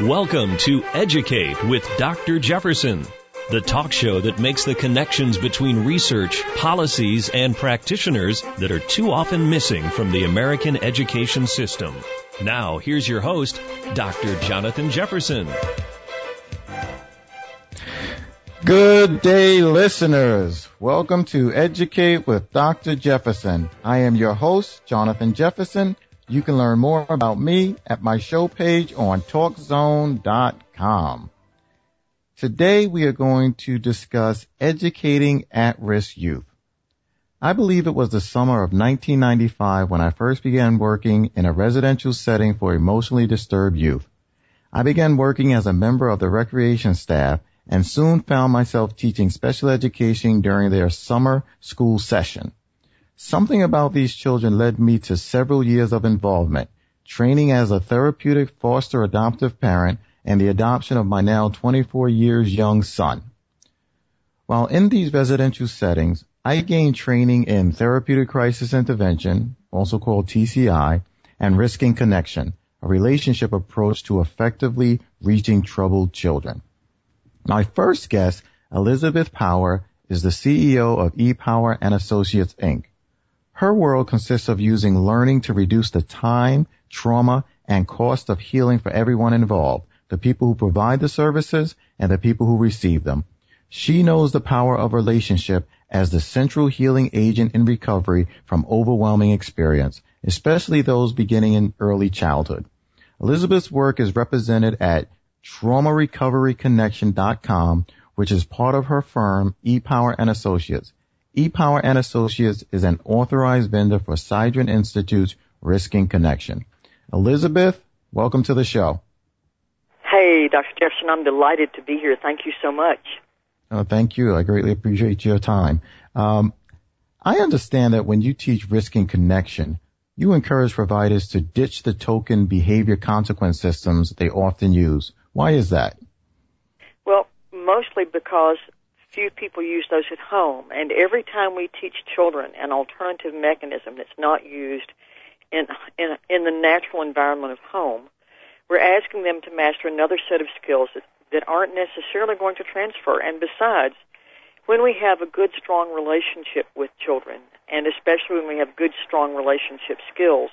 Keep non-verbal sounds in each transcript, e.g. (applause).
Welcome to Educate with Dr. Jefferson, the talk show that makes the connections between research, policies, and practitioners that are too often missing from the American education system. Now, here's your host, Dr. Jonathan Jefferson. Good day, listeners. Welcome to Educate with Dr. Jefferson. I am your host, Jonathan Jefferson, you can learn more about me at my show page on TalkZone.com. Today we are going to discuss educating at-risk youth. I believe it was the summer of 1995 when I first began working in a residential setting for emotionally disturbed youth. I began working as a member of the recreation staff and soon found myself teaching special education during their summer school session. Something about these children led me to several years of involvement, training as a therapeutic foster adoptive parent and the adoption of my now 24 years young son. While in these residential settings, I gained training in therapeutic crisis intervention, also called TCI, and risking connection, a relationship approach to effectively reaching troubled children. My first guest, Elizabeth Power, is the CEO of ePower and Associates Inc. Her world consists of using learning to reduce the time, trauma, and cost of healing for everyone involved, the people who provide the services and the people who receive them. She knows the power of relationship as the central healing agent in recovery from overwhelming experience, especially those beginning in early childhood. Elizabeth's work is represented at traumarecoveryconnection.com, which is part of her firm, ePower and Associates ePower and Associates is an authorized vendor for Sidran Institute's Risking Connection. Elizabeth, welcome to the show. Hey, Dr. Jefferson, I'm delighted to be here. Thank you so much. Oh, thank you. I greatly appreciate your time. Um, I understand that when you teach Risking Connection, you encourage providers to ditch the token behavior consequence systems they often use. Why is that? Well, mostly because few people use those at home. And every time we teach children an alternative mechanism that's not used in, in, in the natural environment of home, we're asking them to master another set of skills that, that aren't necessarily going to transfer. And besides, when we have a good, strong relationship with children, and especially when we have good, strong relationship skills,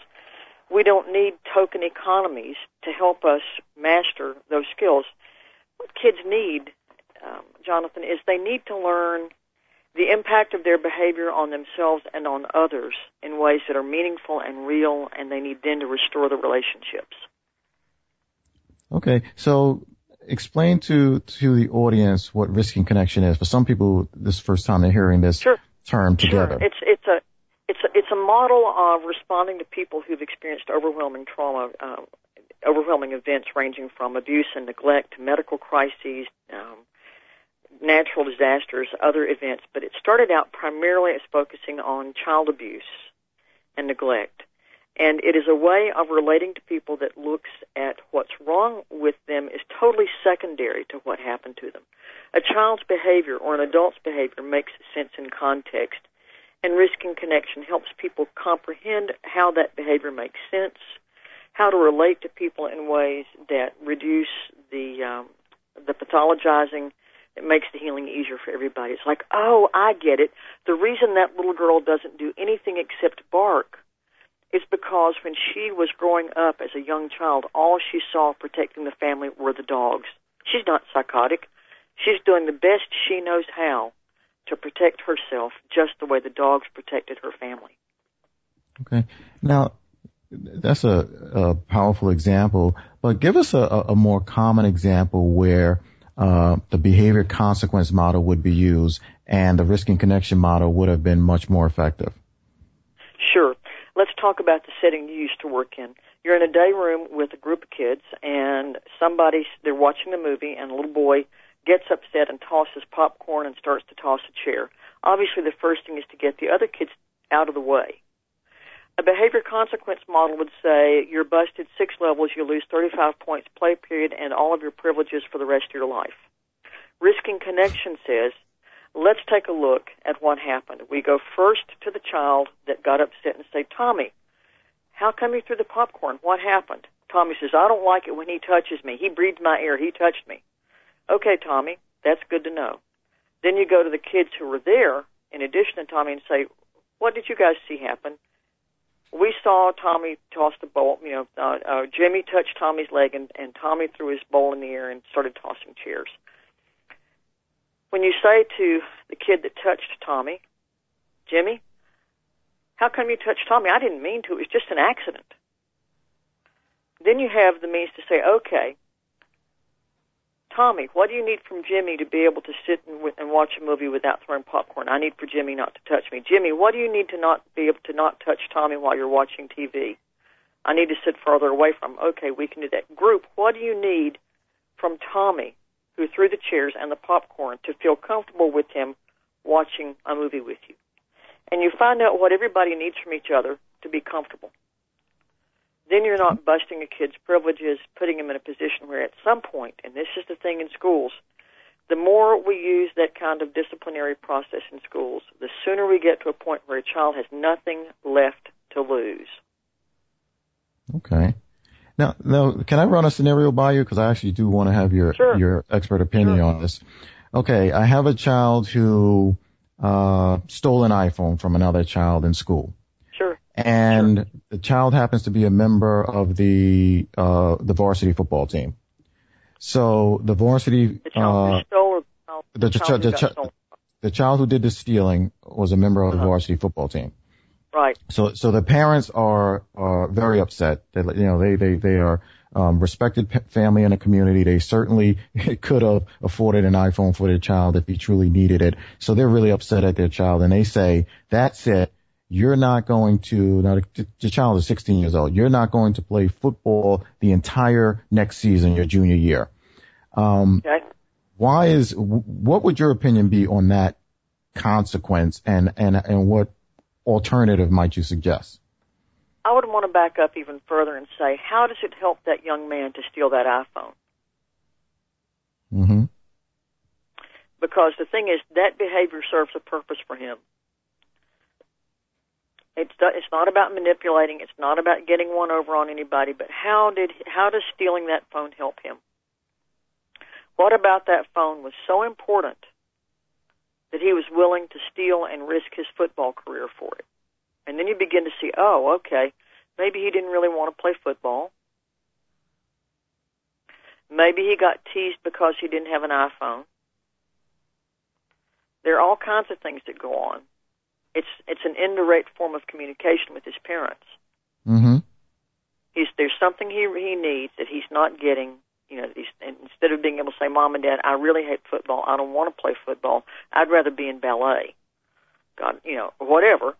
we don't need token economies to help us master those skills. What kids need um, Jonathan, is they need to learn the impact of their behavior on themselves and on others in ways that are meaningful and real, and they need then to restore the relationships. Okay, so explain to to the audience what risking connection is. For some people, this is the first time they're hearing this sure. term together. Sure. It's it's a it's a, it's a model of responding to people who've experienced overwhelming trauma, uh, overwhelming events ranging from abuse and neglect to medical crises, um, natural disasters, other events, but it started out primarily as focusing on child abuse and neglect. And it is a way of relating to people that looks at what's wrong with them is totally secondary to what happened to them. A child's behavior or an adult's behavior makes sense in context, and risking connection helps people comprehend how that behavior makes sense, how to relate to people in ways that reduce the um, the pathologizing it makes the healing easier for everybody. It's like, oh, I get it. The reason that little girl doesn't do anything except bark is because when she was growing up as a young child, all she saw protecting the family were the dogs. She's not psychotic. She's doing the best she knows how to protect herself just the way the dogs protected her family. Okay. Now, that's a, a powerful example, but give us a, a more common example where uh, the behavior consequence model would be used and the risking connection model would have been much more effective. Sure. Let's talk about the setting you used to work in. You're in a day room with a group of kids and somebody, they're watching a movie and a little boy gets upset and tosses popcorn and starts to toss a chair. Obviously the first thing is to get the other kids out of the way. A behavior consequence model would say you're busted six levels, you lose 35 points play period and all of your privileges for the rest of your life. Risking connection says, let's take a look at what happened. We go first to the child that got upset and say, Tommy, how come you threw the popcorn? What happened? Tommy says, I don't like it when he touches me. He breathed my ear. He touched me. Okay, Tommy, that's good to know. Then you go to the kids who were there, in addition to Tommy, and say, what did you guys see happen? Saw Tommy toss the bowl. You know, uh, uh, Jimmy touched Tommy's leg, and, and Tommy threw his bowl in the air and started tossing chairs. When you say to the kid that touched Tommy, Jimmy, how come you touched Tommy? I didn't mean to. It was just an accident. Then you have the means to say, okay, Tommy, what do you need from Jimmy to be able to sit and, and watch a movie without throwing popcorn? I need for Jimmy not to touch me. Jimmy, what do you need to not be able to not touch Tommy while you're watching TV? I need to sit further away from. Him. Okay, we can do that. Group, what do you need from Tommy, who threw the chairs and the popcorn, to feel comfortable with him watching a movie with you? And you find out what everybody needs from each other to be comfortable then you're not busting a kid's privileges, putting him in a position where at some point, and this is the thing in schools, the more we use that kind of disciplinary process in schools, the sooner we get to a point where a child has nothing left to lose. Okay. Now, now, can I run a scenario by you? Because I actually do want to have your sure. your expert opinion sure. on this. Okay, I have a child who uh, stole an iPhone from another child in school and the child happens to be a member of the uh, the varsity football team. So the varsity the child uh, the, the, child the, ch- the, child who did the stealing was a member of uh-huh. the varsity football team. Right. So so the parents are are very upset. They you know they they they are um, respected family in the community. They certainly (laughs) could have afforded an iPhone for their child if he truly needed it. So they're really upset at their child, and they say that's it you're not going to, now the, the child is 16 years old, you're not going to play football the entire next season, your junior year. Um, okay. why is, what would your opinion be on that consequence and, and, and what alternative might you suggest? I would want to back up even further and say, how does it help that young man to steal that iPhone? Mm-hmm. Because the thing is, that behavior serves a purpose for him. It's it's not about manipulating. It's not about getting one over on anybody. But how did how does stealing that phone help him? What about that phone was so important that he was willing to steal and risk his football career for it? And then you begin to see, oh, okay, maybe he didn't really want to play football. Maybe he got teased because he didn't have an iPhone. There are all kinds of things that go on it's it's an indirect form of communication with his parents. Mm-hmm. He's there's something he he needs that he's not getting. You know, he's, instead of being able to say, "Mom and Dad, I really hate football. I don't want to play football. I'd rather be in ballet." God, you know, whatever.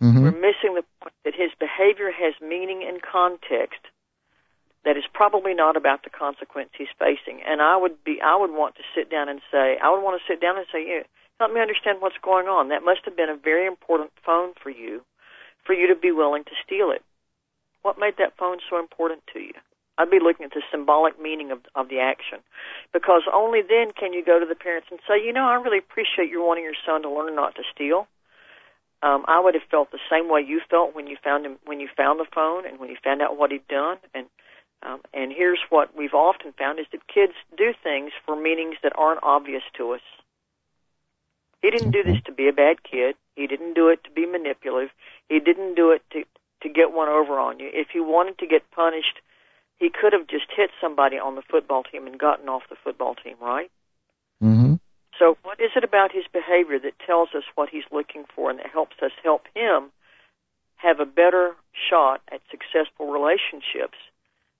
Mm-hmm. We're missing the point that his behavior has meaning and context that is probably not about the consequence he's facing. And I would be, I would want to sit down and say, I would want to sit down and say, yeah, help me understand what's going on. That must have been a very important phone for you, for you to be willing to steal it. What made that phone so important to you? I'd be looking at the symbolic meaning of, of the action. Because only then can you go to the parents and say, you know, I really appreciate you wanting your son to learn not to steal. Um, I would have felt the same way you felt when you found him, when you found the phone and when you found out what he'd done. And, um, and here's what we've often found is that kids do things for meanings that aren't obvious to us. He didn't do this to be a bad kid. He didn't do it to be manipulative. He didn't do it to to get one over on you. If he wanted to get punished, he could have just hit somebody on the football team and gotten off the football team, right? Mm-hmm. So, what is it about his behavior that tells us what he's looking for and that helps us help him have a better shot at successful relationships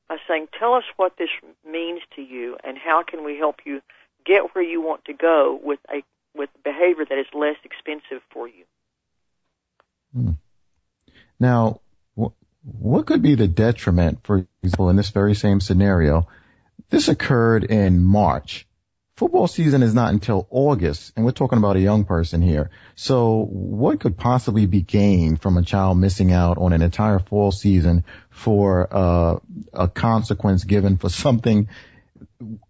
by saying, "Tell us what this means to you, and how can we help you get where you want to go with a with behavior that is less expensive for you. Hmm. Now, wh- what could be the detriment, for example, in this very same scenario? This occurred in March. Football season is not until August, and we're talking about a young person here. So what could possibly be gained from a child missing out on an entire fall season for uh, a consequence given for something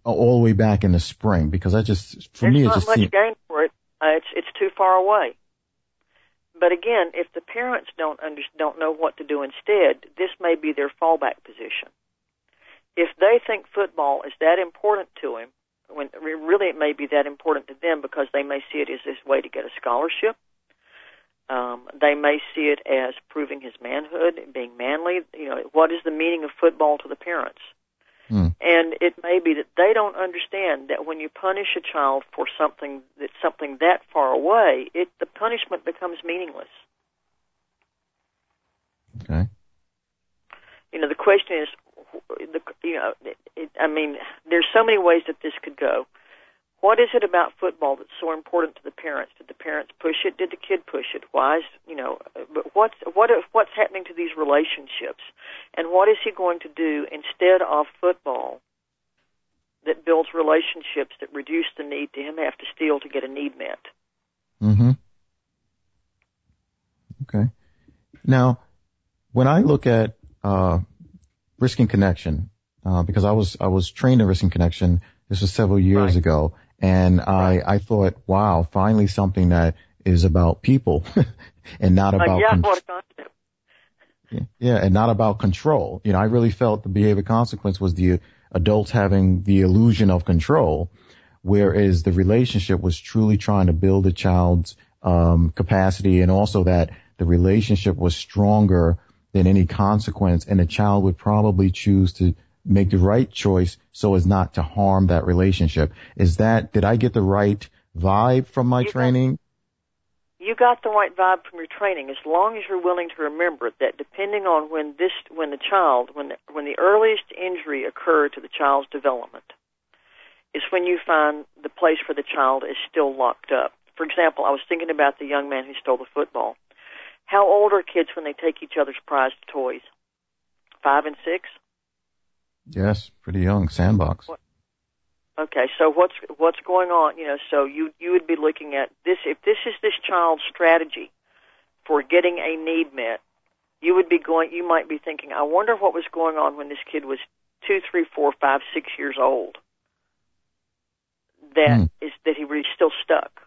all the way back in the spring? Because I just, for There's me, it's just much seems, gain for it. Uh, it's it's too far away. But again, if the parents don't under, don't know what to do instead, this may be their fallback position. if they think football is that important to him, when really it may be that important to them because they may see it as this way to get a scholarship. Um, they may see it as proving his manhood and being manly. You know, what is the meaning of football to the parents? Mm. And it may be that they don't understand that when you punish a child for something that's something that far away, it the punishment becomes meaningless. Okay. You know, the question is, the you know, it, it, I mean, there's so many ways that this could go. What is it about football that's so important to the parents? Did the parents push it? Did the kid push it? Why is you know? But what's what what's happening to these relationships, and what is he going to do instead of football that builds relationships that reduce the need to him have to steal to get a need met? Mm-hmm. Okay. Now, when I look at uh, risking connection, uh, because I was I was trained in risking connection. This was several years Right. ago, and I I thought, wow, finally something that is about people (laughs) and not about yeah, con- yeah, and not about control. You know, I really felt the behavior consequence was the adults having the illusion of control, whereas the relationship was truly trying to build a child's um, capacity and also that the relationship was stronger than any consequence and the child would probably choose to make the right choice so as not to harm that relationship. Is that, did I get the right vibe from my You got- training? you got the right vibe from your training. As long as you're willing to remember that depending on when this when the child when the, when the earliest injury occurred to the child's development is when you find the place where the child is still locked up. For example i was thinking about the young man who stole the football. How old are kids when they take each other's prized toys? Five and six Yes, pretty young, sandbox. Okay, so what's what's going on? You know, so you you would be looking at this if this is this child's strategy for getting a need met. You would be going. You might be thinking, I wonder what was going on when this kid was two, three, four, five, six years old. That Hmm. is that he was still stuck.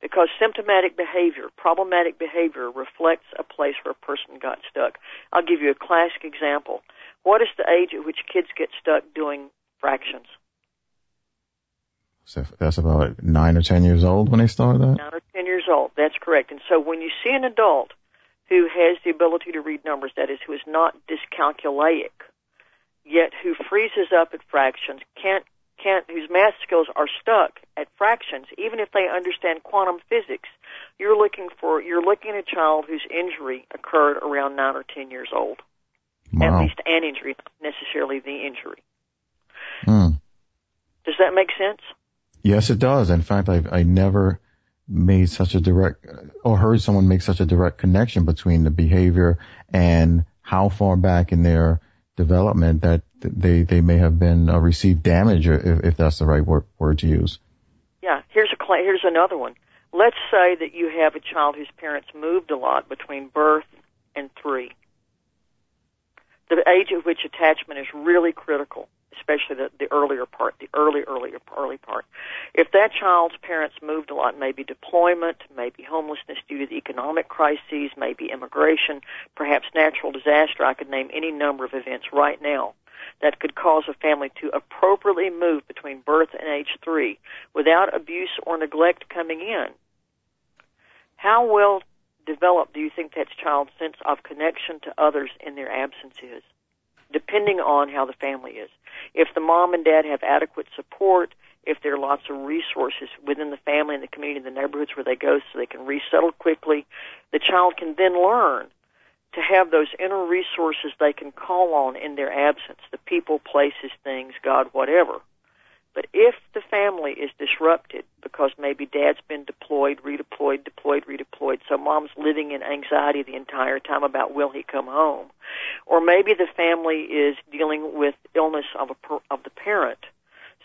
Because symptomatic behavior, problematic behavior, reflects a place where a person got stuck. I'll give you a classic example. What is the age at which kids get stuck doing fractions? So that's about nine or ten years old when they start that? nine or ten years old. That's correct. And so when you see an adult who has the ability to read numbers, that is, who is not dyscalculaic, yet who freezes up at fractions, can't can't whose math skills are stuck at fractions, even if they understand quantum physics, you're looking for you're looking at a child whose injury occurred around nine or ten years old. At least an injury, not necessarily the injury. Hmm. Does that make sense? Yes, it does. In fact, I I never made such a direct or heard someone make such a direct connection between the behavior and how far back in their development that they they may have been uh, received damage, if, if that's the right word, word to use. Yeah, here's a here's another one. Let's say that you have a child whose parents moved a lot between birth and three. The age at which attachment is really critical, especially the, the earlier part, the early, earlier, early part. If that child's parents moved a lot, maybe deployment, maybe homelessness due to the economic crises, maybe immigration, perhaps natural disaster, I could name any number of events right now that could cause a family to appropriately move between birth and age three without abuse or neglect coming in. How well developed do you think that child's sense of connection to others in their absence is? Depending on how the family is. If the mom and dad have adequate support, if there are lots of resources within the family and the community, the neighborhoods where they go so they can resettle quickly, the child can then learn to have those inner resources they can call on in their absence the people, places, things, God, whatever. But if the family is disrupted because maybe dad's been deployed, redeployed, deployed, redeployed, so mom's living in anxiety the entire time about will he come home, or maybe the family is dealing with illness of a of the parent,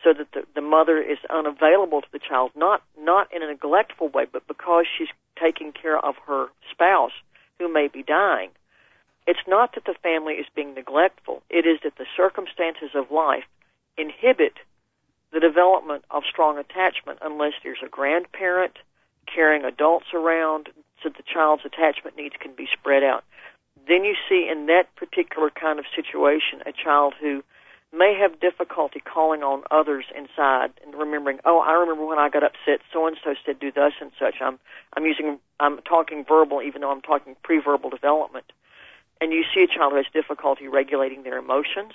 so that the, the mother is unavailable to the child, not not in a neglectful way, but because she's taking care of her spouse who may be dying. It's not that the family is being neglectful. It is that the circumstances of life inhibit the development of strong attachment unless there's a grandparent carrying adults around so the child's attachment needs can be spread out. then you see in that particular kind of situation a child who may have difficulty calling on others inside and remembering, oh, I remember when I got upset, so and so said do thus and such. I'm I'm using I'm talking verbal even though I'm talking pre-verbal development. And you see a child who has difficulty regulating their emotions.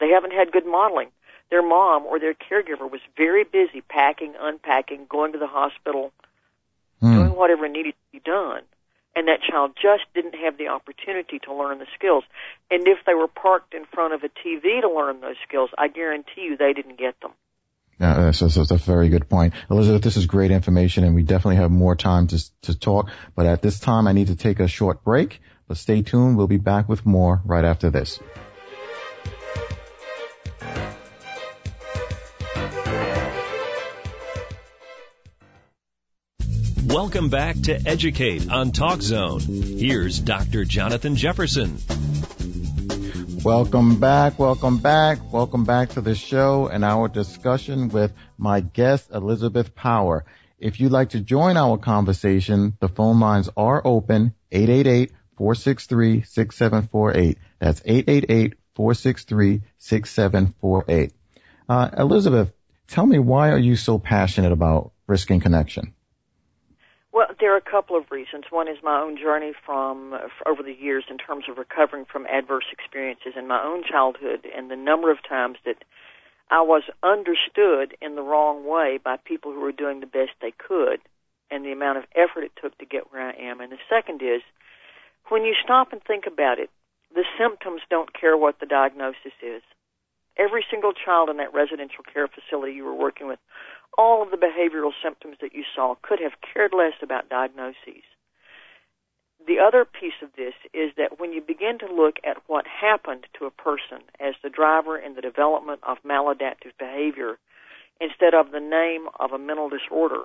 They haven't had good modeling. Their mom or their caregiver was very busy packing, unpacking, going to the hospital, mm. doing whatever needed to be done and that child just didn't have the opportunity to learn the skills. And if they were parked in front of a TV to learn those skills, I guarantee you they didn't get them. Yeah, that's, that's, a very good point. Elizabeth, this is great information and we definitely have more time to, to talk, but at this time I need to take a short break, but stay tuned. We'll be back with more right after this. Welcome back to Educate on Talk Zone. Here's Dr. Jonathan Jefferson. Welcome back, welcome back, welcome back to the show and our discussion with my guest, Elizabeth Power. If you'd like to join our conversation, the phone lines are open, 888-463-6748. That's 888-463-6748. Uh, Elizabeth, tell me why are you so passionate about risking connection? Well, there are a couple of reasons. One is my own journey from over the years in terms of recovering from adverse experiences in my own childhood and the number of times that I was understood in the wrong way by people who were doing the best they could and the amount of effort it took to get where I am. And the second is when you stop and think about it, the symptoms don't care what the diagnosis is. Every single child in that residential care facility you were working with all of the behavioral symptoms that you saw could have cared less about diagnoses. The other piece of this is that when you begin to look at what happened to a person as the driver in the development of maladaptive behavior instead of the name of a mental disorder,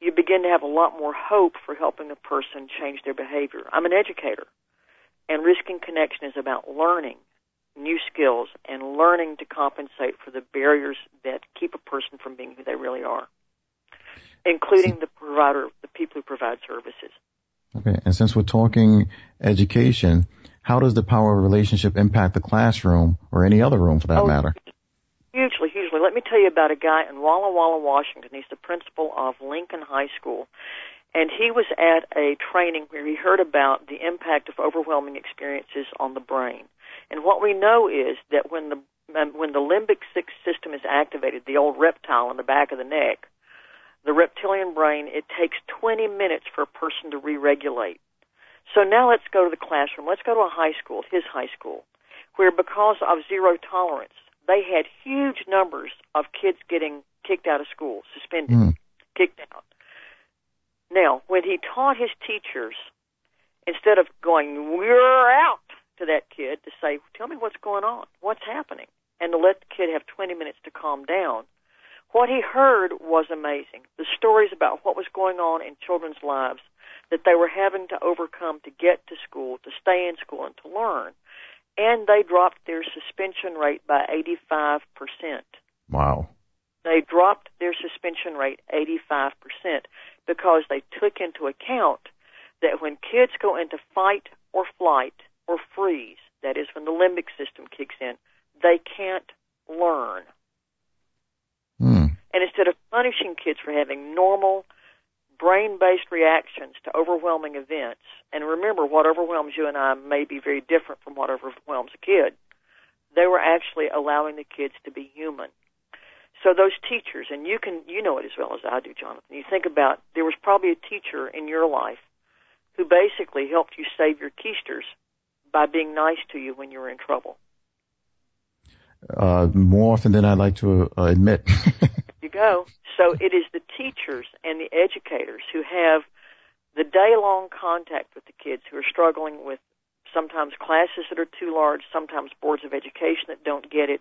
you begin to have a lot more hope for helping a person change their behavior. I'm an educator, and Risking Connection is about learning new skills and learning to compensate for the barriers that keep a person from being who they really are, including the provider, the people who provide services. Okay, and since we're talking education, how does the power of relationship impact the classroom or any other room for that oh, matter? Hugely, hugely. Let me tell you about a guy in Walla Walla, Washington. He's the principal of Lincoln High School. And he was at a training where he heard about the impact of overwhelming experiences on the brain. And what we know is that when the when the limbic system is activated, the old reptile in the back of the neck, the reptilian brain, it takes 20 minutes for a person to re-regulate. So now let's go to the classroom. Let's go to a high school, his high school, where because of zero tolerance, they had huge numbers of kids getting kicked out of school, suspended, mm. kicked out. Now, when he taught his teachers, instead of going, we're out, to that kid to say, tell me what's going on, what's happening, and to let the kid have 20 minutes to calm down. What he heard was amazing. The stories about what was going on in children's lives that they were having to overcome to get to school, to stay in school, and to learn. And they dropped their suspension rate by 85%. Wow. They dropped their suspension rate 85% because they took into account that when kids go into fight or flight, or freeze, that is when the limbic system kicks in, they can't learn. Hmm. And instead of punishing kids for having normal brain-based reactions to overwhelming events, and remember what overwhelms you and I may be very different from what overwhelms a kid, they were actually allowing the kids to be human. So those teachers, and you can you know it as well as I do, Jonathan. You think about there was probably a teacher in your life who basically helped you save your keisters by being nice to you when you're in trouble? Uh, more often than I'd like to uh, admit. (laughs) you go. So it is the teachers and the educators who have the day long contact with the kids who are struggling with sometimes classes that are too large, sometimes boards of education that don't get it,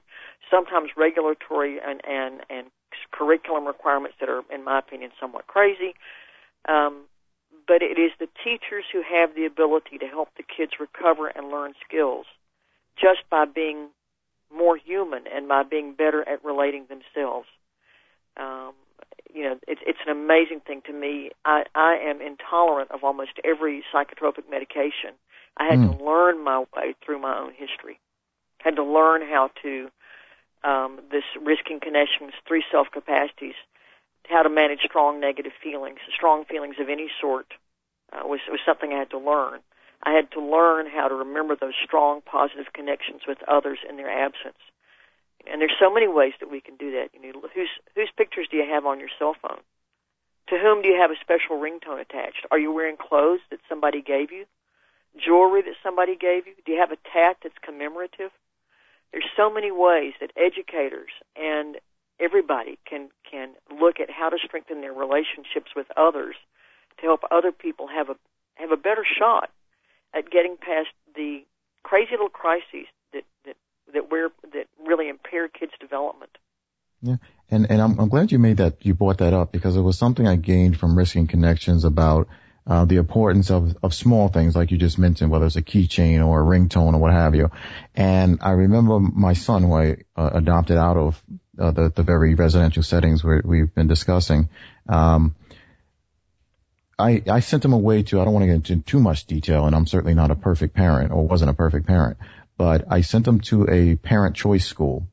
sometimes regulatory and, and, and curriculum requirements that are, in my opinion, somewhat crazy. Um, but it is the teachers who have the ability to help the kids recover and learn skills just by being more human and by being better at relating themselves. Um, you know, it's it's an amazing thing to me. I I am intolerant of almost every psychotropic medication, I had mm. to learn my way through my own history. Had to learn how to um, this risking connections, three self capacities, how to manage strong negative feelings, strong feelings of any sort, uh, was was something I had to learn. I had to learn how to remember those strong positive connections with others in their absence. And there's so many ways that we can do that. You know, whose whose pictures do you have on your cell phone? To whom do you have a special ringtone attached? Are you wearing clothes that somebody gave you? Jewelry that somebody gave you? Do you have a tat that's commemorative? There's so many ways that educators and everybody can can look at how to strengthen their relationships with others to help other people have a have a better shot at getting past the crazy little crises that that that we're that really impair kids' development. Yeah, and and I'm I'm glad you made that you brought that up because it was something I gained from risking connections about uh, the importance of of small things like you just mentioned, whether it's a keychain or a ringtone or what have you. And I remember my son, who I uh, adopted out of uh, the the very residential settings where we've been discussing. Um, I, I sent him away to, I don't want to get into too much detail, and I'm certainly not a perfect parent or wasn't a perfect parent, but I sent him to a parent choice school.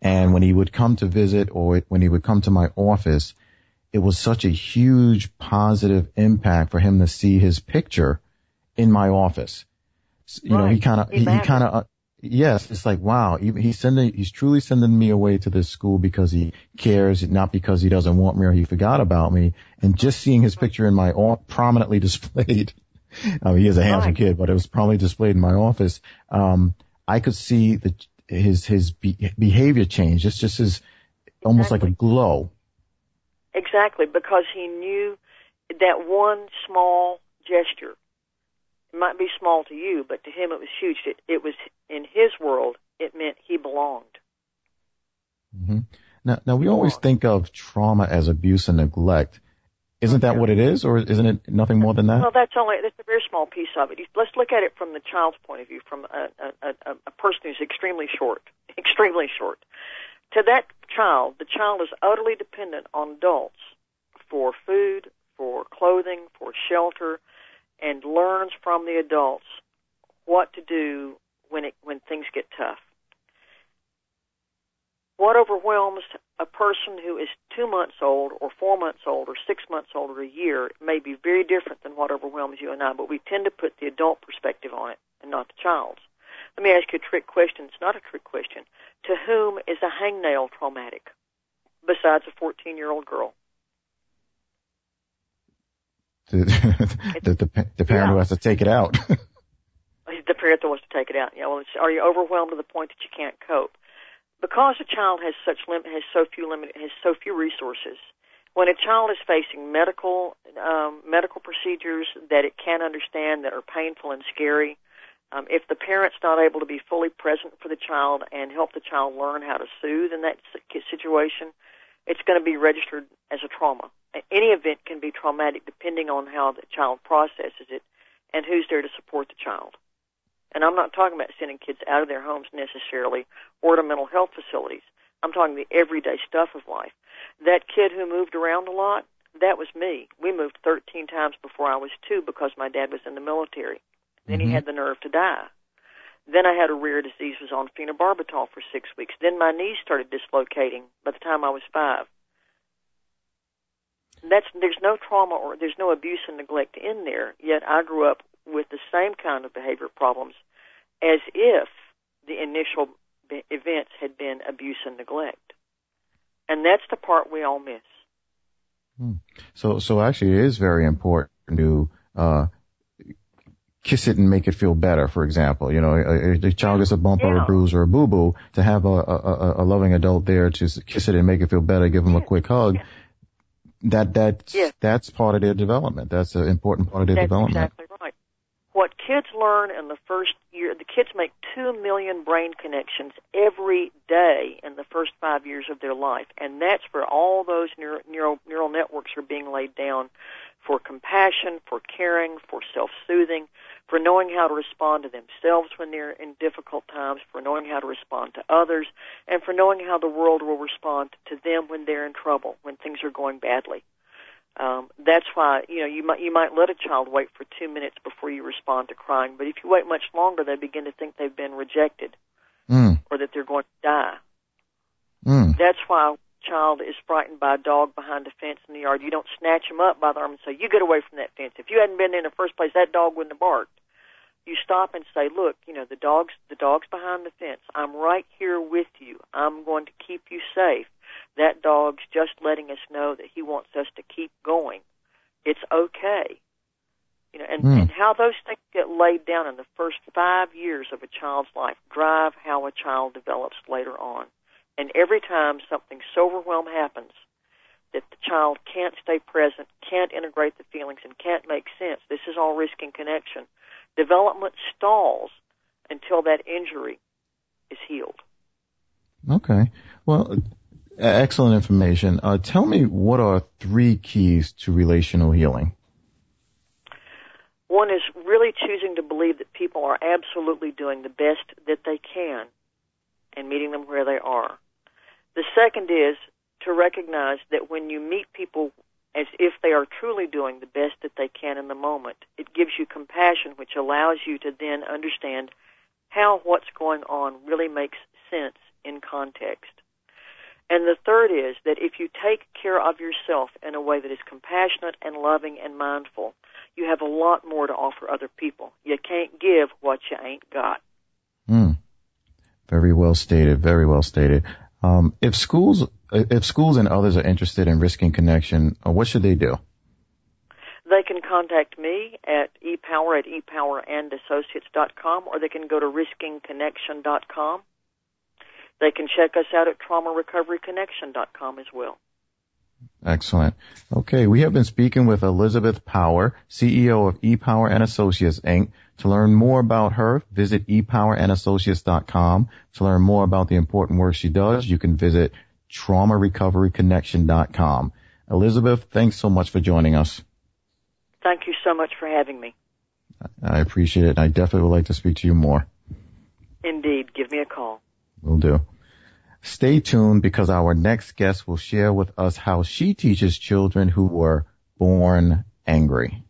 And when he would come to visit or when he would come to my office, it was such a huge positive impact for him to see his picture in my office. You right. know, he kind of, he, he kind of, uh, yes, it's like, wow, he, he's sending, he's truly sending me away to this school because he cares, not because he doesn't want me or he forgot about me. And just seeing his picture in my, prominently (laughs) displayed, he is a handsome kid, but it was probably displayed in my office. Um, I could see the, his, his be- behavior change. It's just his, almost exactly. like a glow. Exactly, because he knew that one small gesture it might be small to you, but to him it was huge. It, it was in his world. It meant he belonged. Mm-hmm. Now, now we always think of trauma as abuse and neglect. Isn't that what it is, or isn't it nothing more than that? Well, that's only that's a very small piece of it. Let's look at it from the child's point of view, from a, a, a, a person who's extremely short, (laughs) extremely short. To that child, the child is utterly dependent on adults for food, for clothing, for shelter, and learns from the adults what to do when it when things get tough. What overwhelms a person who is two months old or four months old or six months old or a year may be very different than what overwhelms you and I, but we tend to put the adult perspective on it and not the child's. Let me ask you a trick question. It's not a trick question. To whom is a hangnail traumatic besides a 14 year old girl? The, the, the, the parent yeah. who has to take it out. (laughs) the parent that wants to take it out. Yeah, well, are you overwhelmed to the point that you can't cope? Because a child has such lim- has so few limit has so few resources. When a child is facing medical um, medical procedures that it can't understand that are painful and scary, um, if the parent's not able to be fully present for the child and help the child learn how to soothe in that situation, it's going to be registered as a trauma. Any event can be traumatic depending on how the child processes it and who's there to support the child. And I'm not talking about sending kids out of their homes necessarily or to mental health facilities. I'm talking the everyday stuff of life. That kid who moved around a lot, that was me. We moved 13 times before I was two because my dad was in the military. Then mm-hmm. he had the nerve to die. Then I had a rare disease, was on phenobarbital for six weeks. Then my knees started dislocating by the time I was five. That's there's no trauma or there's no abuse and neglect in there. Yet I grew up with the same kind of behavior problems, as if the initial events had been abuse and neglect, and that's the part we all miss. Hmm. So, so actually, it is very important to uh, kiss it and make it feel better, for example. You know, a, a child gets a bump yeah. or a bruise or a boo boo, to have a, a, a, loving adult there to kiss it and make it feel better, give them a quick hug. Yeah. That, that's, yeah. that's part of their development. That's an important part of their that's development. Exactly right. What kids learn in the first year, the kids make two million brain connections every day in the first five years of their life. And that's where all those neural, neural, neural networks are being laid down for compassion, for caring, for self-soothing, for knowing how to respond to themselves when they're in difficult times, for knowing how to respond to others, and for knowing how the world will respond to them when they're in trouble, when things are going badly. Um, that's why you know you might you might let a child wait for two minutes before you respond to crying, but if you wait much longer, they begin to think they've been rejected Mm. or that they're going to die. Mm. That's why a child is frightened by a dog behind a fence in the yard. You don't snatch him up by the arm and say, "You get away from that fence." If you hadn't been there in the first place, that dog wouldn't have barked. You stop and say, "Look, you know the dog's the dog's behind the fence. I'm right here with you. I'm going to keep you safe." That dog's just letting us know that he wants us to keep going. It's okay. You know, and, Hmm. and how those things get laid down in the first five years of a child's life drive how a child develops later on. And every time something so overwhelming happens that the child can't stay present, can't integrate the feelings, and can't make sense, this is all risking connection. Development stalls until that injury is healed. Okay. Well, excellent information. Uh, tell me what are three keys to relational healing? One is really choosing to believe that people are absolutely doing the best that they can and meeting them where they are. The second is to recognize that when you meet people as if they are truly doing the best that they can in the moment, it gives you compassion, which allows you to then understand how what's going on really makes sense in context. And the third is that if you take care of yourself in a way that is compassionate and loving and mindful, you have a lot more to offer other people. You can't give what you ain't got. Hmm. Very well stated. Very well stated. Um, if schools, if schools and others are interested in risking connection, uh, what should they do? They can contact me at epower at epowerandassociates.com or they can go to riskingconnection.com. They can check us out at traumarecoveryconnection.com as well. Excellent. Okay, we have been speaking with Elizabeth Power, CEO of ePower and Associates Inc. To learn more about her, visit epowerandassociates.com. To learn more about the important work she does, you can visit traumarecoveryconnection.com. Elizabeth, thanks so much for joining us. Thank you so much for having me. I appreciate it. I definitely would like to speak to you more. Indeed, give me a call. Will do. Stay tuned because our next guest will share with us how she teaches children who were born angry.